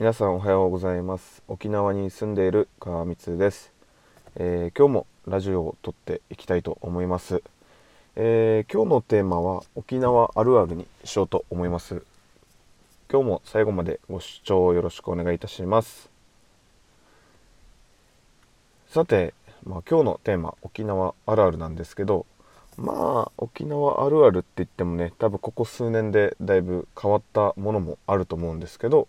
皆さんおはようございます。沖縄に住んでいる川光です、えー、今日もラジオを撮っていきたいと思います、えー、今日のテーマは沖縄あるあるにしようと思います。今日も最後までご視聴よろしくお願いいたします。さて、まあ、今日のテーマ沖縄あるあるなんですけどまあ沖縄あるあるって言ってもね多分ここ数年でだいぶ変わったものもあると思うんですけど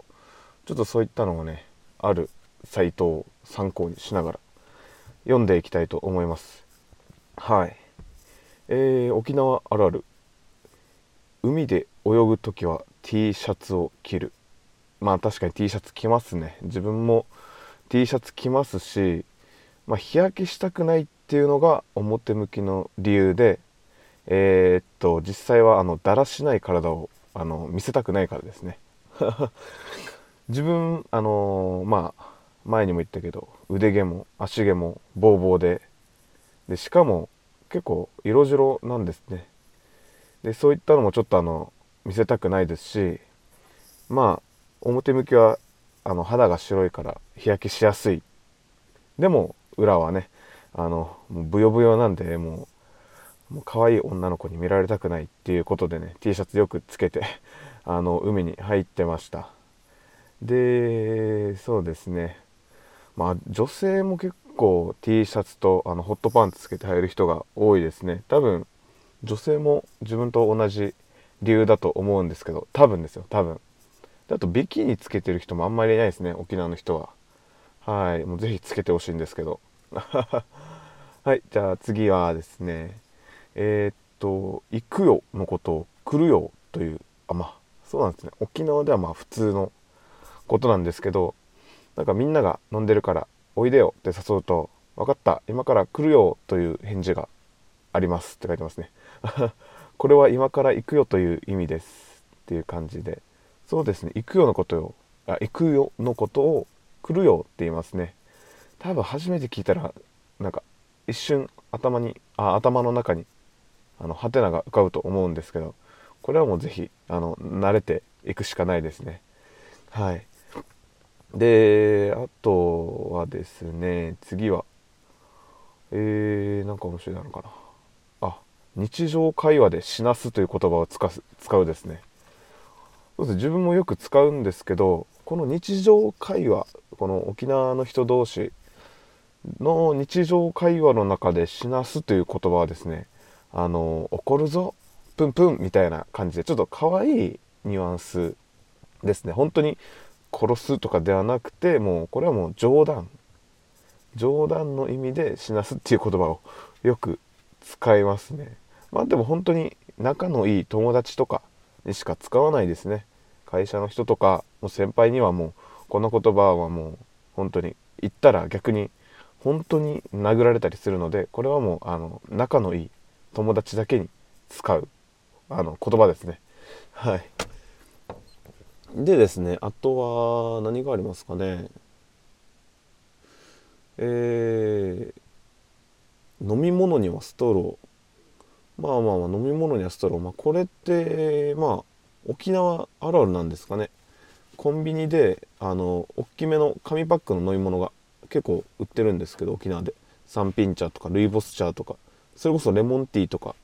ちょっとそういったのをねあるサイトを参考にしながら読んでいきたいと思います。はい。えー、沖縄あるある。海で泳ぐ時は T シャツを着る。まあ確かに T シャツ着ますね。自分も T シャツ着ますし、まあ、日焼けしたくないっていうのが表向きの理由でえー、っと実際はあのだらしない体をあの見せたくないからですね。自分あのー、まあ前にも言ったけど腕毛も足毛もボーボーで。でしかも結構色白なんですね。でそういったのもちょっとあの見せたくないですしまあ表向きはあの肌が白いから日焼けしやすい。でも裏はねあのもうブヨブヨなんでもうもう可愛い女の子に見られたくないっていうことでね T シャツよくつけてあの海に入ってました。でそうですね。まあ女性も結構 T シャツとあのホットパンツつけて入る人が多いですね。多分女性も自分と同じ理由だと思うんですけど多分ですよ。多分。あとビキニつけてる人もあんまりいないですね。沖縄の人は。はい。もうぜひつけてほしいんですけど。はい。じゃあ次はですね。えー、っと「行くよ」のことを「来るよ」というあまあそうなんですね。沖縄ではまあ普通のことなんですけどなんかみんなが飲んでるから「おいでよ」って誘うと「分かった今から来るよ」という返事がありますって書いてますね。これは今から行くよという意味ですっていう感じで。そうですね行くよのことをあ行くよのことを来るよって言いますね。多分初めて聞いたらなんか一瞬頭にあ頭の中にあのハテナが浮かぶと思うんですけどこれはもう是非あの慣れていくしかないですね。はい。であとはですね次はえー、なんか面白いなのかな。あ日常会話で「死なす」という言葉を使使うですね。そうです自分もよく使うんですけどこの日常会話この沖縄の人同士の日常会話の中で「死なす」という言葉はですねあの怒るぞプンプンみたいな感じでちょっと可愛いニュアンスですね。本当に殺すとかではなくてもうこれはもう冗談。冗談の意味で死なすっていう言葉をよく使いますね。まあでも本当に仲のいい友達とかにしか使わないですね。会社の人とかの先輩にはもうこの言葉はもう本当に言ったら逆に本当に殴られたりするのでこれはもうあの仲のいい友達だけに使うあの言葉ですね。はい。でですねあとは何がありますかね。えー、飲み物にはストロー。まあまあまあ飲み物にはストロー。まあこれってまあ沖縄あるあるなんですかね。コンビニであの大きめの紙パックの飲み物が結構売ってるんですけど沖縄で。サンピン茶とかルイボス茶とか。それこそレモンティーとか。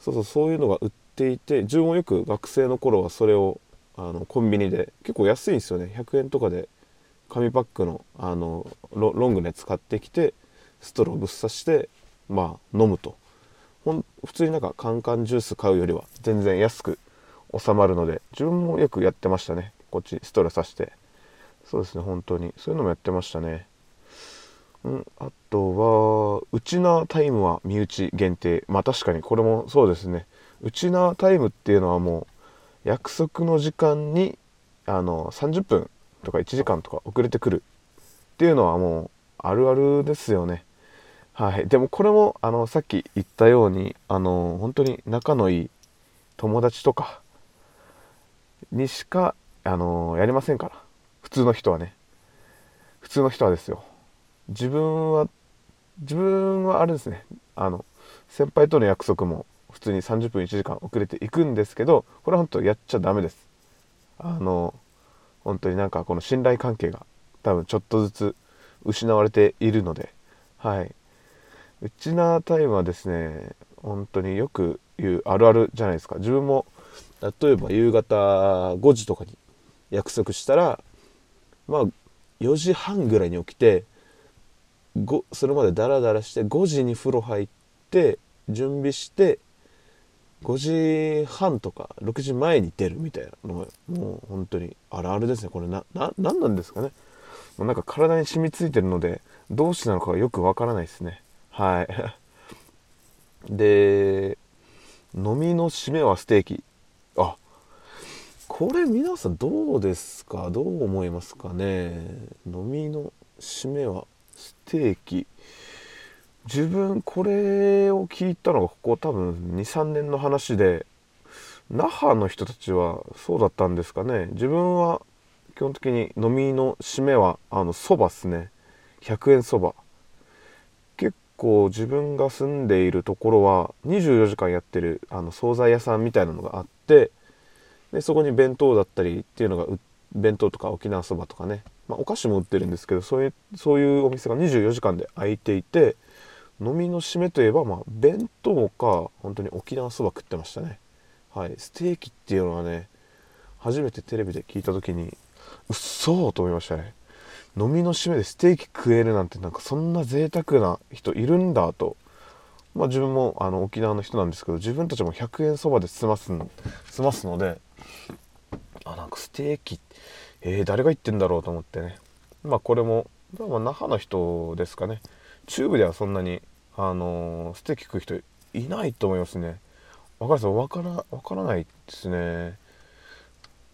そうそうそういうのが売っていて自分もよく学生の頃はそれをあのコンビニで結構安いんですよね。100円とかで紙パックのあのロングのやつ買ってきてストローぶっ刺してまあ飲むと。ほん普通になんかカンカンジュース買うよりは全然安く収まるので自分もよくやってましたね。こっちストレー刺して。そうですね本当に。そういうのもやってましたね。うんあとはウチナータイムは身内限定。まあ確かにこれもそうですね。ウチナータイムっていうのはもう約束の時間にあの30分とか1時間とか遅れてくるっていうのはもうあるあるですよね。はい、でもこれもあのさっき言ったようにあの本当に仲のいい友達とかにしかあのやりませんから。普通の人はね。普通の人はですよ。自分は自分はあれですね。あの先輩との約束も普通に30分1時間遅れていくんですけどこれは本当やっちゃダメです。あの本当になんかこの信頼関係が多分ちょっとずつ失われているのではい。うちなタイムはですね本当によく言うあるあるじゃないですか。自分も例えば夕方5時とかに約束したらまあ4時半ぐらいに起きてそれまでダラダラして5時に風呂入って準備して5時半とか6時前に出るみたいなのがもう本当にあるあるですね。これなな何なんですかね。もうなんか体に染みついてるのでどうしてなのかよくわからないですね。はい。で飲みの締めはステーキ。あこれ皆さんどうですか？どう思いますかね？飲みの締めはステーキ。自分これを聞いたのがここ多分23年の話で那覇の人たちはそうだったんですかね。自分は基本的に飲みの締めはあのそばっすね。100円そば。結構自分が住んでいるところは24時間やってるあの惣菜屋さんみたいなのがあってでそこに弁当だったりっていうのが弁当とか沖縄そばとかね、まあ、お菓子も売ってるんですけどそういうそういうお店が24時間で開いていて飲みの締めといえば、まあ、弁当か本当に沖縄そば食ってましたね。はい。ステーキっていうのはね初めてテレビで聞いた時にうっそーと思いましたね。飲みの締めでステーキ食えるなんてなんかそんな贅沢な人いるんだと。まあ自分もあの沖縄の人なんですけど自分たちも100円そばで済ます済ますのであなんかステーキえー、誰が言ってんだろうと思ってね。まあこれも、まあ、那覇の人ですかね。中部ではそんなにあのー、ステーキ食う人いないと思いますね。分かる分から分からないですね。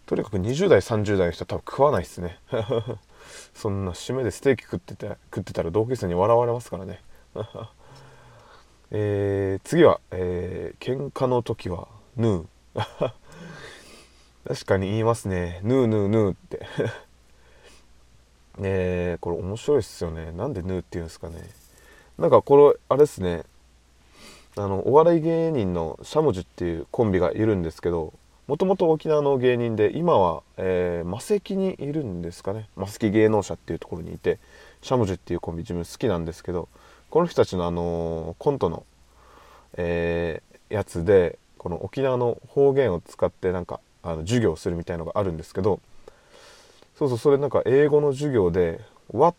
とにかく20代30代の人は多分食わないですね。そんな締めでステーキ食ってて食ってたら同級生に笑われますからね。えー、次は、えー、喧嘩の時はヌー。確かに言いますね。ヌーヌーヌーって。えー、これ面白いっすよね。なんでヌーって言うんですかね。なんかこれあれですね。あのお笑い芸人のしゃもじっていうコンビがいるんですけどもともと沖縄の芸人で今は、えー、魔石にいるんですかね。魔石芸能者っていうところにいてしゃもじっていうコンビ自分好きなんですけどこの人たちのあのー、コントの、えー、やつでこの沖縄の方言を使ってなんかあの授業をするみたいのがあるんですけどそうそうそれなんか英語の授業で「What」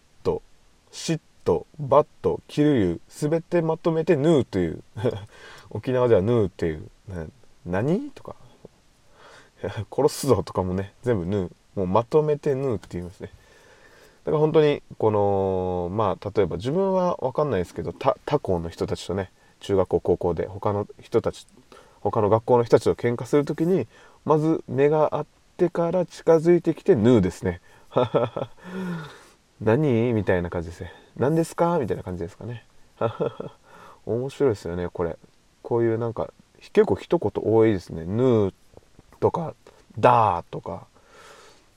「Shit」「バット」「キルユ」全てまとめて「ヌー」という。沖縄では「ヌー」っていう「何?」とか。殺すぞとかもね全部ヌー。もうまとめてヌーって言いますね。だから本当にこのまあ例えば自分は分かんないですけど他校の人たちとね中学校高校で他の人たち他の学校の人たちと喧嘩する時にまず目が合ってから近づいてきてヌーですね。何？みたいな感じですね。何ですか？みたいな感じですかね。面白いですよねこれ。こういうなんか結構一言多いですね。ヌーとかダーとか。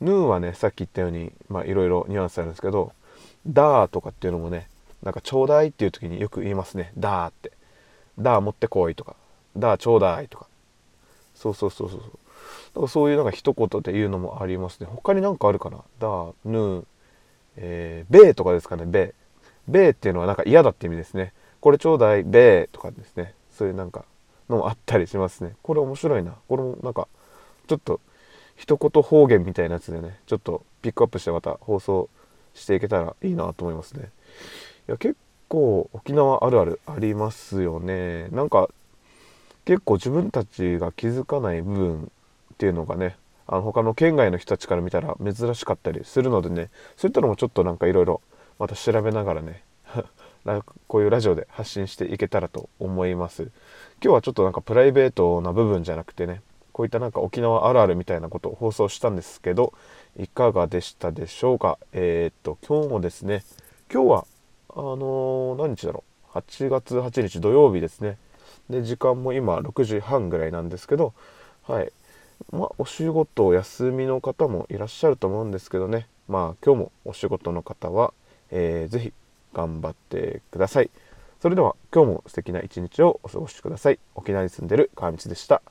ヌーはねさっき言ったようにまあいろいろニュアンスあるんですけどダーとかっていうのもねなんかちょうだいっていう時によく言いますね。ダーって。ダー持ってこいとか。ダーちょうだいとか。そうそうそうそうだからそういうなんか一言で言うのもありますね。他に何かあるかな？ダーヌー。えー、ベーとかですかねベーベーっていうのはなんか嫌だって意味ですね。これちょうだいベーとかですね。そういうなんかのもあったりしますね。これ面白いな。これもなんかちょっと一言方言みたいなやつでね。ちょっとピックアップしてまた放送していけたらいいなと思いますね。いや結構沖縄あるあるありますよね。なんか結構自分たちが気づかない部分っていうのがねあの他の県外の人たちから見たら珍しかったりするのでね。そういったのもちょっとなんかいろいろまた調べながらね こういうラジオで発信していけたらと思います。今日はちょっとなんかプライベートな部分じゃなくてねこういったなんか沖縄あるあるみたいなことを放送したんですけどいかがでしたでしょうか？えー、っと今日もですね今日はあのー、何日だろう？8月8日土曜日ですね。で時間も今6時半ぐらいなんですけどはい。まあお仕事お休みの方もいらっしゃると思うんですけどね。まあ今日もお仕事の方は、えー、ぜひ頑張ってください。それでは今日も素敵な一日をお過ごしください。沖縄に住んでる川道でした。